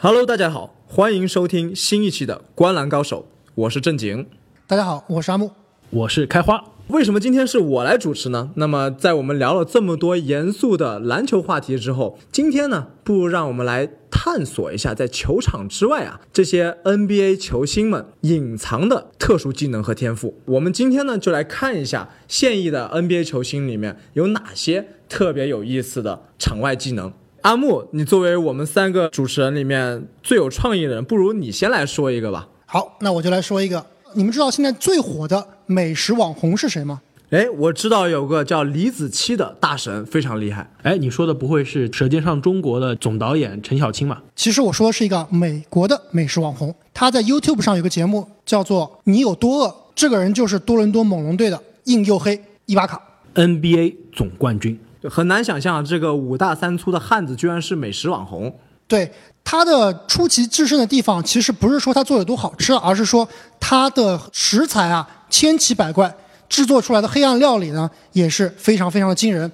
Hello，大家好，欢迎收听新一期的《观篮高手》，我是正经。大家好，我是阿木。我是开花。为什么今天是我来主持呢？那么，在我们聊了这么多严肃的篮球话题之后，今天呢，不如让我们来探索一下，在球场之外啊，这些 NBA 球星们隐藏的特殊技能和天赋。我们今天呢，就来看一下现役的 NBA 球星里面有哪些特别有意思的场外技能。阿木，你作为我们三个主持人里面最有创意的人，不如你先来说一个吧。好，那我就来说一个。你们知道现在最火的美食网红是谁吗？哎，我知道有个叫李子柒的大神，非常厉害。哎，你说的不会是《舌尖上中国》的总导演陈小青吧？其实我说的是一个美国的美食网红，他在 YouTube 上有个节目叫做《你有多饿》，这个人就是多伦多猛龙队的硬又黑伊巴卡。NBA 总冠军。很难想象，这个五大三粗的汉子居然是美食网红。对他的出奇制胜的地方，其实不是说他做的多好吃，而是说他的食材啊千奇百怪，制作出来的黑暗料理呢也是非常非常的惊人。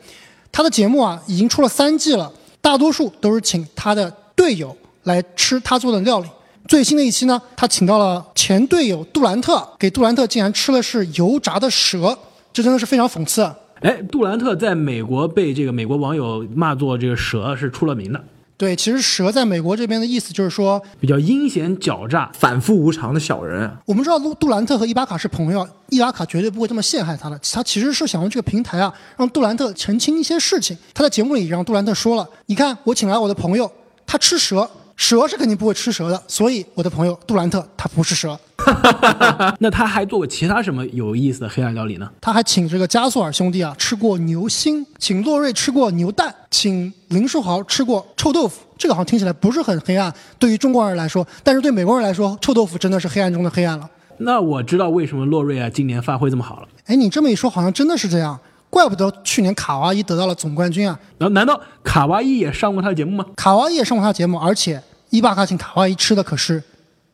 他的节目啊已经出了三季了，大多数都是请他的队友来吃他做的料理。最新的一期呢，他请到了前队友杜兰特，给杜兰特竟然吃的是油炸的蛇，这真的是非常讽刺啊。哎，杜兰特在美国被这个美国网友骂作这个蛇是出了名的，对，其实蛇在美国这边的意思就是说，比较阴险狡诈。反复无常的小人啊，我们知道杜杜兰特和伊巴卡是朋友，伊巴卡绝对不会这么陷害他的。他其实是想用这个平台啊，让杜兰特澄清一些事情。他在节目里让杜兰特说了：“你看，我请来我的朋友，他吃蛇，蛇是肯定不会吃蛇的，所以我的朋友杜兰特他不是蛇。那他还做过其他什么有意思的黑暗料理呢？他还请这个加索尔兄弟啊吃过牛心，请洛瑞吃过牛蛋，请林书豪吃过臭豆腐。这个好像听起来不是很黑暗，对于中国人来说，但是对美国人来说，臭豆腐真的是黑暗中的黑暗了。那我知道为什么洛瑞啊今年发挥这么好了。哎，你这么一说，好像真的是这样。怪不得去年卡哇伊得到了总冠军啊！然后难道卡哇伊也上过他的节目吗？卡哇伊也上过他的节目，而且伊巴卡请卡哇伊吃的可是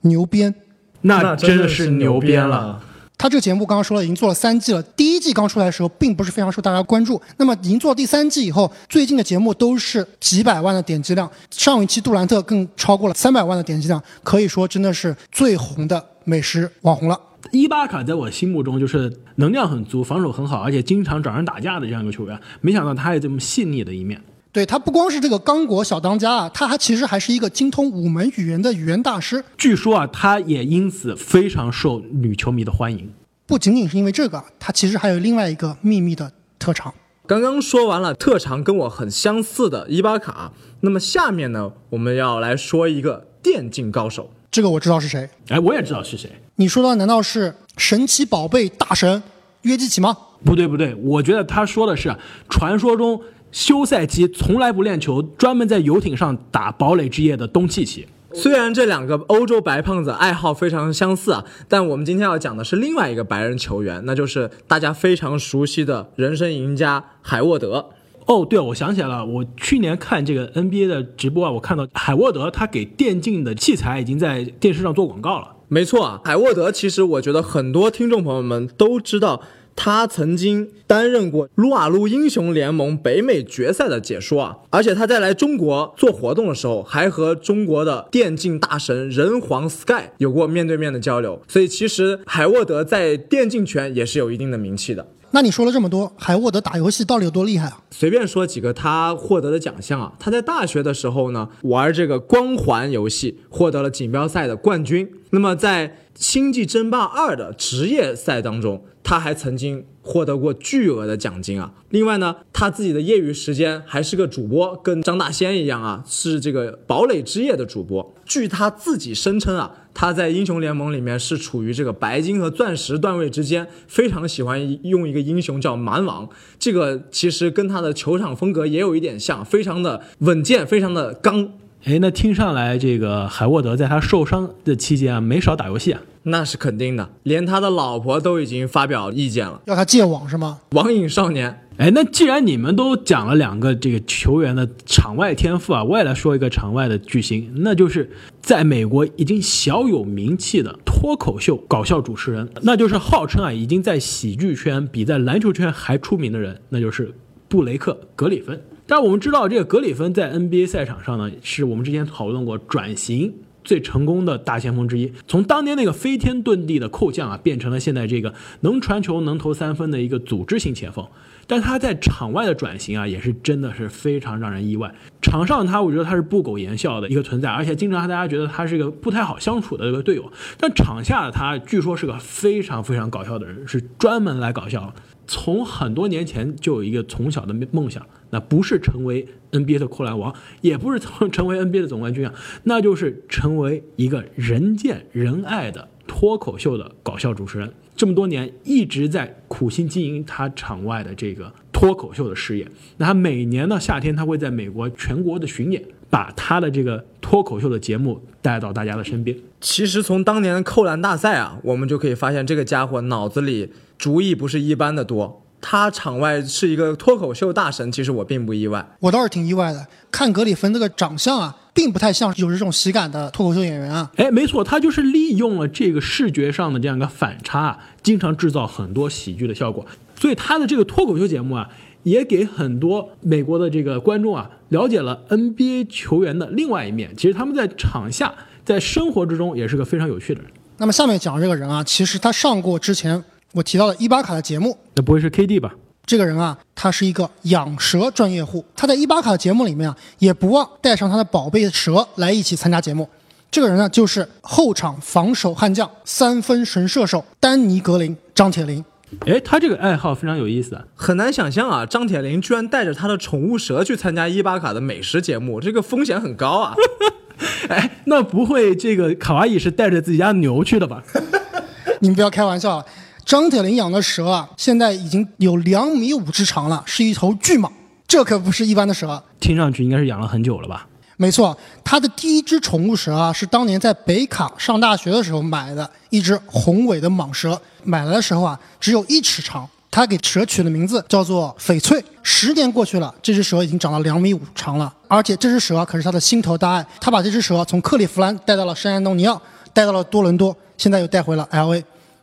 牛鞭。那真的是牛鞭了。。他这个节目刚刚说了，已经做了三季了。第一季刚出来的时候，并不是非常受大家关注。那么已经做到第三季以后，最近的节目都是几百万的点击量。上一期杜兰特更超过了三百万的点击量，可以说真的是最红的美食网红了。伊巴卡在我心目中就是能量很足、防守很好，而且经常找人打架的这样一个球员。没想到他有这么细腻的一面。对他不光是这个刚果小当家啊，他还其实还是一个精通五门语言的语言大师。据说啊，他也因此非常受女球迷的欢迎。不仅仅是因为这个，他其实还有另外一个秘密的特长。刚刚说完了特长跟我很相似的伊巴卡，那么下面呢，我们要来说一个电竞高手。这个我知道是谁。哎，我也知道是谁。你说的难道是神奇宝贝大神约基奇吗？不对不对，我觉得他说的是啊传说中休赛期从来不练球，专门在游艇上打堡垒之夜的东契奇。虽然这两个欧洲白胖子爱好非常相似啊，但我们今天要讲的是另外一个白人球员，那就是大家非常熟悉的人生赢家海沃德。哦，对了，我想起来了，我去年看这个 NBA 的直播啊，我看到海沃德他给电竞的器材已经在电视上做广告了。没错啊，海沃德其实我觉得很多听众朋友们都知道，他曾经担任过撸啊撸英雄联盟北美决赛的解说啊，而且他在来中国做活动的时候，还和中国的电竞大神人皇 Sky 有过面对面的交流，所以其实海沃德在电竞圈也是有一定的名气的。那你说了这么多，海沃德打游戏到底有多厉害啊？随便说几个他获得的奖项啊，他在大学的时候呢，玩这个光环游戏获得了锦标赛的冠军。那么在星际争霸二的职业赛当中，他还曾经获得过巨额的奖金啊。另外呢，他自己的业余时间还是个主播，跟张大仙一样啊，是这个堡垒之夜的主播。据他自己声称啊，他在英雄联盟里面是处于这个白金和钻石段位之间，非常喜欢用一个英雄叫蛮王。这个其实跟他的球场风格也有一点像，非常的稳健，非常的刚。哎，那听上来这个海沃德在他受伤的期间啊，没少打游戏啊。那是肯定的，连他的老婆都已经发表意见了。要他戒网是吗？网瘾少年，哎，那既然你们都讲了两个这个球员的场外天赋啊，我也来说一个场外的巨星，那就是在美国已经小有名气的脱口秀搞笑主持人，那就是号称啊已经在喜剧圈比在篮球圈还出名的人，那就是布雷克·格里芬。但我们知道，这个格里芬在 NBA 赛场上呢，是我们之前讨论过转型最成功的大前锋之一。从当年那个飞天遁地的扣将啊，变成了现在这个能传球、能投三分的一个组织型前锋。但他在场外的转型啊，也是真的是非常让人意外。场上他，我觉得他是不苟言笑的一个存在，而且经常让大家觉得他是一个不太好相处的一个队友。但场下的他，据说是个非常非常搞笑的人，是专门来搞笑。从很多年前就有一个从小的梦想，那不是成为 NBA 的扣篮王，也不是成成为 NBA 的总冠军啊，那就是成为一个人见人爱的脱口秀的搞笑主持人。这么多年一直在苦心经营他场外的这个脱口秀的事业。那他每年的夏天，他会在美国全国的巡演，把他的这个脱口秀的节目带到大家的身边。其实从当年的扣篮大赛啊，我们就可以发现这个家伙脑子里主意不是一般的多。他场外是一个脱口秀大神，其实我并不意外。我倒是挺意外的，看格里芬这个长相啊，并不太像有这种喜感的脱口秀演员啊。哎，没错，他就是利用了这个视觉上的这样一个反差，经常制造很多喜剧的效果。所以他的这个脱口秀节目啊，也给很多美国的这个观众啊，了解了 NBA 球员的另外一面。其实他们在场下，在生活之中也是个非常有趣的人。那么下面讲这个人啊，其实他上过之前我提到的伊巴卡的节目。那不会是 KD 吧？这个人啊，他是一个养蛇专业户。他在伊巴卡的节目里面啊，也不忘带上他的宝贝蛇来一起参加节目。这个人呢，就是后场防守悍将、三分神射手丹尼格林张铁林。哎，他这个爱好非常有意思啊，很难想象啊，张铁林居然带着他的宠物蛇去参加伊巴卡的美食节目，这个风险很高啊。哎，那不会这个卡哇伊是带着自己家牛去的吧？你们不要开玩笑了。张铁林养的蛇啊，现在已经有两米五之长了，是一头巨蟒，这可不是一般的蛇。听上去应该是养了很久了吧？没错，他的第一只宠物蛇啊，是当年在北卡上大学的时候买的，一只宏伟的蟒蛇。买来的时候啊，只有一尺长，他给蛇取的名字叫做翡翠。十年过去了，这只蛇已经长到两米五长了，而且这只蛇可是他的心头大爱。他把这只蛇从克利夫兰带到了圣安东尼奥，带到了多伦多，现在又带回了 LA，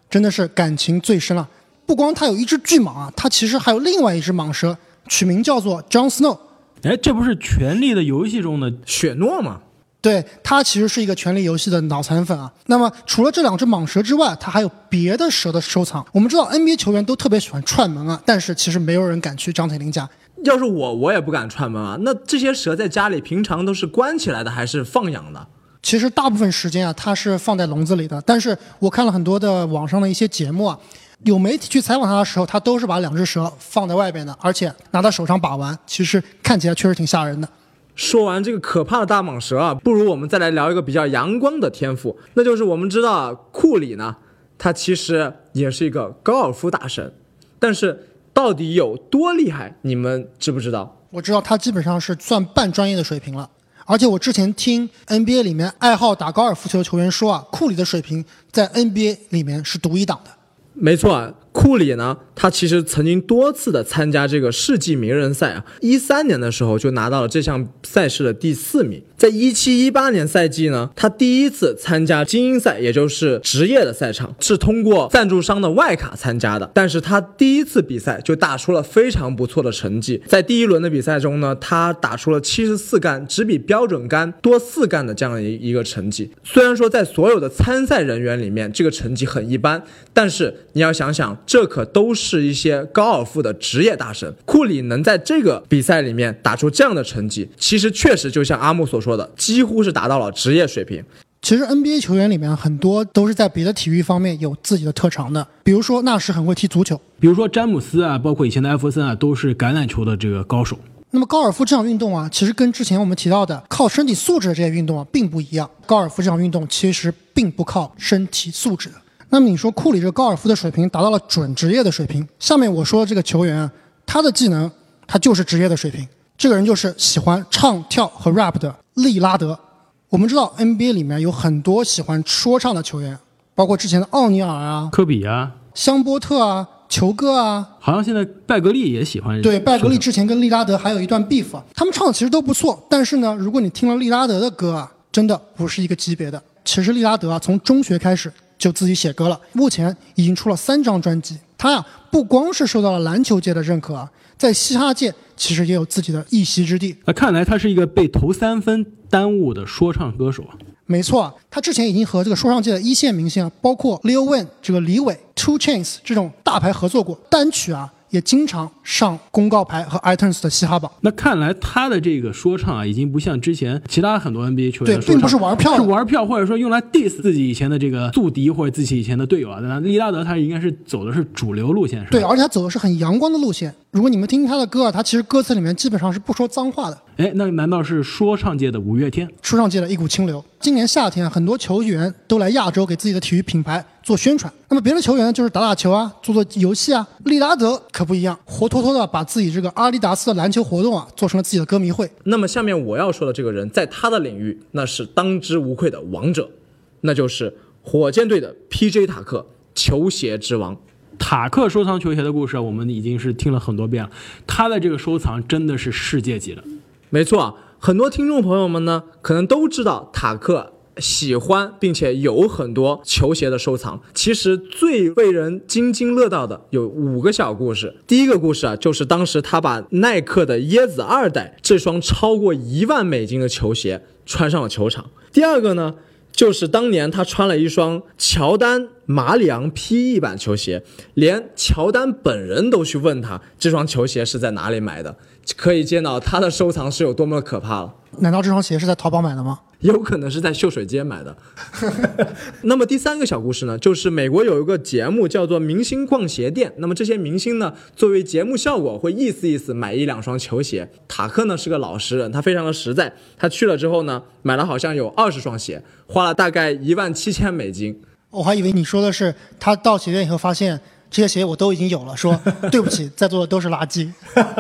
真的是感情最深了。不光他有一只巨蟒啊，他其实还有另外一只蟒蛇，取名叫做 John Snow。哎，这不是《权力的游戏》中的雪诺吗？对他其实是一个《权力游戏》的脑残粉啊。那么除了这两只蟒蛇之外，他还有别的蛇的收藏。我们知道 NBA 球员都特别喜欢串门啊，但是其实没有人敢去张铁林家。要是我，我也不敢串门啊。那这些蛇在家里平常都是关起来的，还是放养的？其实大部分时间啊，它是放在笼子里的。但是我看了很多的网上的一些节目啊，有媒体去采访他的时候，他都是把两只蛇放在外边的，而且拿到手上把玩，其实看起来确实挺吓人的。说完这个可怕的大蟒蛇啊，不如我们再来聊一个比较阳光的天赋，那就是我们知道库里呢，他其实也是一个高尔夫大神，但是到底有多厉害，你们知不知道？我知道他基本上是算半专业的水平了。而且我之前听 NBA 里面爱好打高尔夫球的球员说啊，库里的水平在 NBA 里面是独一档的。没错，库里呢，他其实曾经多次的参加这个世纪名人赛啊，一三年的时候就拿到了这项赛事的第四名。在一七一八年赛季呢，他第一次参加精英赛，也就是职业的赛场，是通过赞助商的外卡参加的。但是他第一次比赛就打出了非常不错的成绩，在第一轮的比赛中呢，他打出了七十四杆，只比标准杆多四杆的这样一一个成绩。虽然说在所有的参赛人员里面，这个成绩很一般，但是你要想想，这可都是一些高尔夫的职业大神。库里能在这个比赛里面打出这样的成绩，其实确实就像阿木所说的，几乎是达到了职业水平。其实 NBA 球员里面很多都是在别的体育方面有自己的特长的，比如说纳什很会踢足球，比如说詹姆斯啊，包括以前的艾弗森啊，都是橄榄球的这个高手。那么高尔夫这项运动啊，其实跟之前我们提到的靠身体素质的这些运动啊并不一样。高尔夫这项运动其实并不靠身体素质的。那么你说库里这个高尔夫的水平达到了准职业的水平，下面我说的这个球员啊，他的技能他就是职业的水平。这个人就是喜欢唱跳和 rap 的利拉德。我们知道 NBA 里面有很多喜欢说唱的球员，包括之前的奥尼尔啊、科比啊，香波特啊、球哥啊，好像现在拜格利也喜欢。对，拜格利之前跟利拉德还有一段 beef，啊他们唱的其实都不错。但是呢，如果你听了利拉德的歌啊，真的不是一个级别的。其实利拉德啊，从中学开始就自己写歌了，目前已经出了三张专辑。他呀，不光是受到了篮球界的认可啊，在嘻哈界其实也有自己的一席之地。那看来他是一个被投三分耽误的说唱歌手啊。没错啊，他之前已经和这个说唱界的一线明星啊，包括 Lil Wayne 这个李伟、Two Chains 这种大牌合作过，单曲啊也经常上公告牌和 iTunes 的嘻哈榜。那看来他的这个说唱啊，已经不像之前其他很多 NBA 球员对并不是玩票是玩票，或者说用来 diss 自己以前的这个宿敌或者自己以前的队友啊。那利拉德他应该是走的是主流路线，是吧？对，而且他走的是很阳光的路线。如果你们听他的歌啊，他其实歌词里面基本上是不说脏话的，哎，那难道是说唱界的五月天？说唱界的一股清流。今年夏天，很多球员都来亚洲给自己的体育品牌做宣传。那么别的球员就是打打球啊，做做游戏啊。利拉德可不一样，活脱脱的把自己这个阿迪达斯的篮球活动啊，做成了自己的歌迷会。那么下面我要说的这个人，在他的领域那是当之无愧的王者，那就是火箭队的 P.J. 塔克，球鞋之王。塔克收藏球鞋的故事，我们已经是听了很多遍了。他的这个收藏真的是世界级的。没错，很多听众朋友们呢，可能都知道塔克喜欢并且有很多球鞋的收藏。其实最为人津津乐道的有五个小故事。第一个故事啊，就是当时他把耐克的椰子二代这双超过一万美金的球鞋穿上了球场。第二个呢，就是当年他穿了一双乔丹马里昂 PE 版球鞋，连乔丹本人都去问他这双球鞋是在哪里买的，可以见到他的收藏是有多么的可怕了。难道这双鞋是在淘宝买的吗？有可能是在秀水街买的。那么第三个小故事呢，就是美国有一个节目叫做《明星逛鞋店》，那么这些明星呢，作为节目效果会意思意思买一两双球鞋。塔克呢是个老实人，他非常的实在，他去了之后呢，买了好像有二十双鞋，花了大概一万七千美金。我还以为你说的是他到鞋店以后发现这些鞋我都已经有了，说对不起，在座的都是垃圾。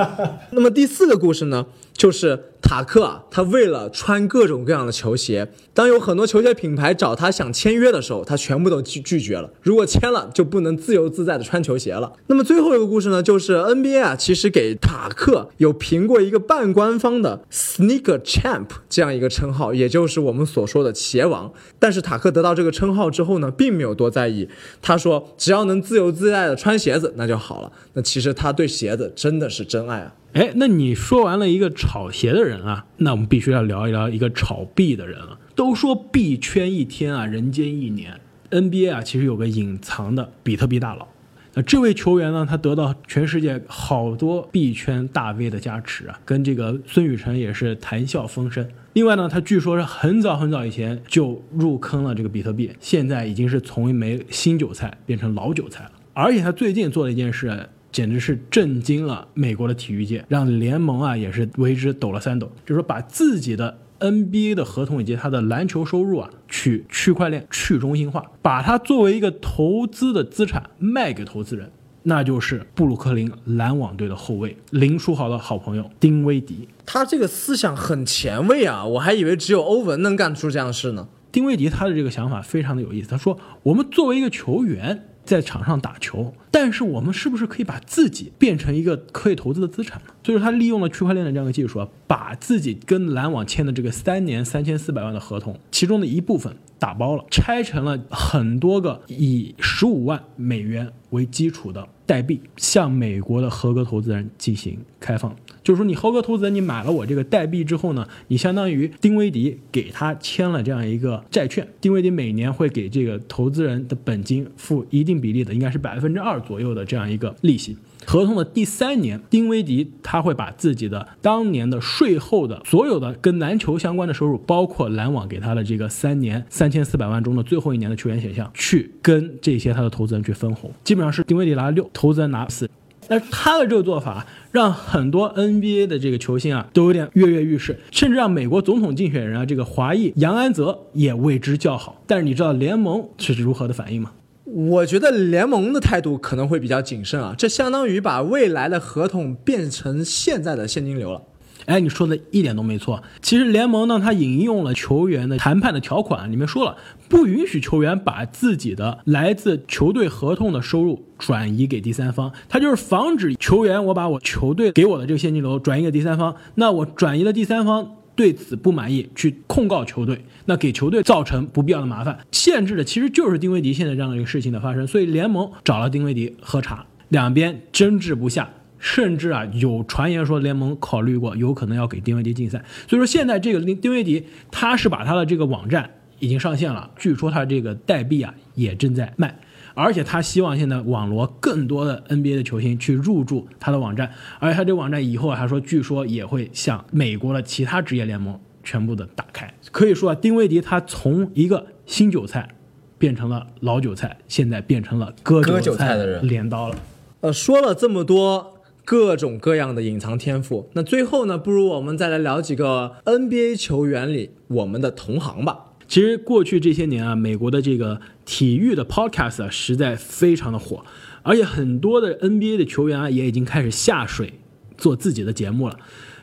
那么第四个故事呢，就是塔克啊，他为了穿各种各样的球鞋，当有很多球鞋品牌找他想签约的时候，他全部都拒拒绝了。如果签了，就不能自由自在的穿球鞋了。那么最后一个故事呢，就是 NBA 啊，其实给塔克有评过一个半官方的 Sneaker Champ 这样一个称号，也就是我们所说的鞋王。但是塔克得到这个称号之后呢，并没有多在意，他说只要能自由自在的穿鞋子，那就好了。那其实他对鞋子真的是真爱啊。哎，那你说完了一个炒鞋的人啊，那我们必须要聊一聊一个炒币的人了。都说币圈一天啊，人间一年。NBA 啊，其实有个隐藏的比特币大佬。那这位球员呢，他得到全世界好多币圈大 V 的加持啊，跟这个孙宇晨也是谈笑风生。另外呢，他据说是很早很早以前就入坑了这个比特币，现在已经是从一枚新韭菜变成老韭菜了。而且他最近做了一件事，简直是震惊了美国的体育界，让联盟啊也是为之抖了三抖，就是说把自己的 NBA 的合同以及他的篮球收入啊，去区块链去中心化，把它作为一个投资的资产卖给投资人，那就是布鲁克林篮网队的后卫林书豪的好朋友丁威迪。他这个思想很前卫啊，我还以为只有欧文能干出这样的事呢。丁威迪他的这个想法非常的有意思，他说：“我们作为一个球员在场上打球，但是我们是不是可以把自己变成一个可以投资的资产呢？”所以说他利用了区块链的这样一个技术啊，把自己跟篮网签的这个三年三千四百万的合同，其中的一部分打包了，拆成了很多个以十五万美元为基础的代币，向美国的合格投资人进行开放。就是说，你合格投资人，你买了我这个代币之后呢，你相当于丁威迪给他签了这样一个债券，丁威迪每年会给这个投资人的本金付一定比例的，应该是百分之二左右的这样一个利息。合同的第三年，丁威迪他会把自己的当年的税后的所有的跟篮球相关的收入，包括篮网给他的这个三年三千四百万中的最后一年的球员选项，去跟这些他的投资人去分红，基本上是丁威迪拿六，投资人拿四。但是他的这个做法，让很多 NBA 的这个球星啊都有点跃跃欲试，甚至让美国总统竞选人啊这个华裔杨安泽也为之叫好。但是你知道联盟是如何的反应吗？我觉得联盟的态度可能会比较谨慎啊，这相当于把未来的合同变成现在的现金流了。哎，你说的一点都没错。其实联盟呢，它引用了球员的谈判的条款，里面说了，不允许球员把自己的来自球队合同的收入转移给第三方，它就是防止球员我把我球队给我的这个现金流转移给第三方，那我转移了第三方。对此不满意，去控告球队，那给球队造成不必要的麻烦，限制的其实就是丁威迪现在这样的一个事情的发生。所以联盟找了丁威迪喝茶，两边争执不下。甚至啊，有传言说联盟考虑过，有可能要给丁威迪禁赛。所以说现在这个丁丁威迪，他是把他的这个网站已经上线了，据说他这个代币啊也正在卖，而且他希望现在网罗更多的 NBA 的球星去入驻他的网站，而且他这个网站以后还说，据说也会向美国的其他职业联盟全部的打开。可以说啊，丁威迪他从一个新韭菜变成了老韭菜，现在变成了割韭菜的人镰刀了。呃，说了这么多各种各样的隐藏天赋，那最后呢，不如我们再来聊几个 NBA 球员里我们的同行吧。其实过去这些年啊，美国的这个体育的 podcast 啊，实在非常的火，而且很多的 NBA 的球员啊，也已经开始下水做自己的节目了。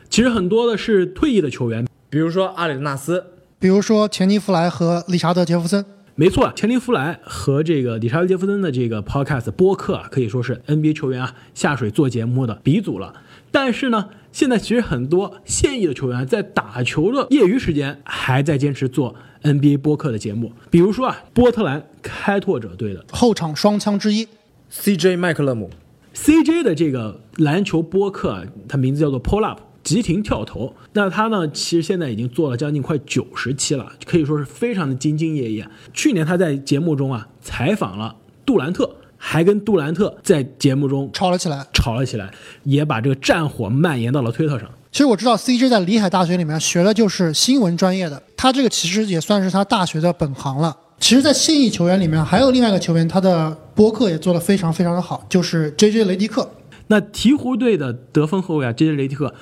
其实很多的是退役的球员，比如说阿里纳斯，比如说钱尼弗莱和理查德·杰弗森。没错，钱林弗莱和这个理查德·杰弗森的这个 podcast 播客啊，可以说是 NBA 球员啊下水做节目的鼻祖了。但是呢，现在其实很多现役的球员在打球的业余时间还在坚持做 NBA 播客的节目，比如说啊，波特兰开拓者队的后场双枪之一，CJ 麦克勒姆，CJ 的这个篮球播客啊，它名字叫做 Pull Up。急停跳投，那他呢？其实现在已经做了将近快九十期了，可以说是非常的兢兢业业。去年他在节目中啊采访了杜兰特，还跟杜兰特在节目中吵了起来。吵了起来，也把这个战火蔓延到了推特上。其实我知道 CJ 在里海大学里面学的就是新闻专业的，他这个其实也算是他大学的本行了。其实，在现役球员里面，还有另外一个球员，他的播客也做得非常非常的好，就是 JJ 雷迪克。那鹈鹕队的得分后卫啊，JJ 雷迪克。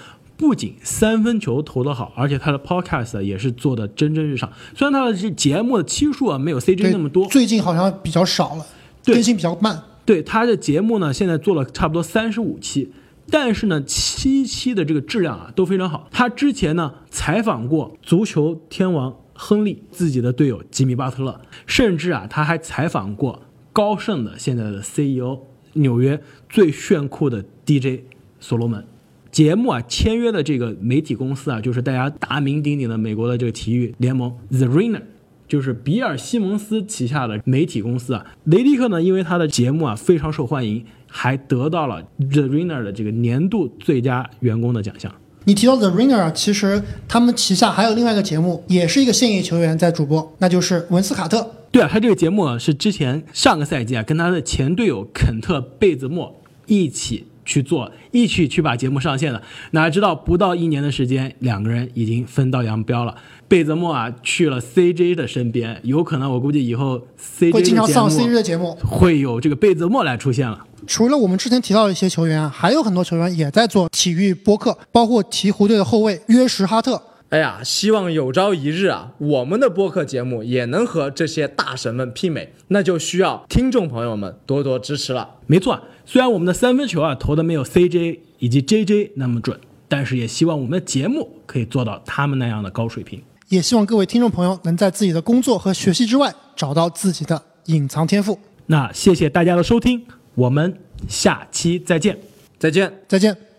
不仅三分球投得好，而且他的 podcast 也是做的蒸蒸日上。虽然他的这节目的期数啊没有 CJ 那么多，最近好像比较少了，更新比较慢。对他的节目呢，现在做了差不多三十五期，但是呢，七期的这个质量啊都非常好。他之前呢采访过足球天王亨利自己的队友吉米巴特勒，甚至啊他还采访过高盛的现在的 CEO 纽约最炫酷的 DJ 所罗门。节目啊，签约的这个媒体公司啊，就是大家大名鼎鼎的美国的这个体育联盟 The Ringer，就是比尔西蒙斯旗下的媒体公司啊。雷迪克呢，因为他的节目啊非常受欢迎，还得到了 The Ringer 的这个年度最佳员工的奖项。你提到 The Ringer，其实他们旗下还有另外一个节目，也是一个现役球员在主播，那就是文斯卡特。对啊，他这个节目啊是之前上个赛季啊跟他的前队友肯特贝兹莫一起。去做，一起去把节目上线了。哪知道不到一年的时间，两个人已经分道扬镳了。贝泽莫啊去了 CJ 的身边，有可能我估计以后 CJ 会经常上 CJ 的节目，会有这个贝泽莫来出现了。除了我们之前提到的一些球员，还有很多球员也在做体育播客，包括鹈鹕队的后卫约什哈特。哎呀，希望有朝一日啊，我们的播客节目也能和这些大神们媲美，那就需要听众朋友们多多支持了。没错，虽然我们的三分球啊投的没有 CJ 以及 JJ 那么准，但是也希望我们的节目可以做到他们那样的高水平。也希望各位听众朋友能在自己的工作和学习之外找到自己的隐藏天赋。那谢谢大家的收听，我们下期再见，再见，再见。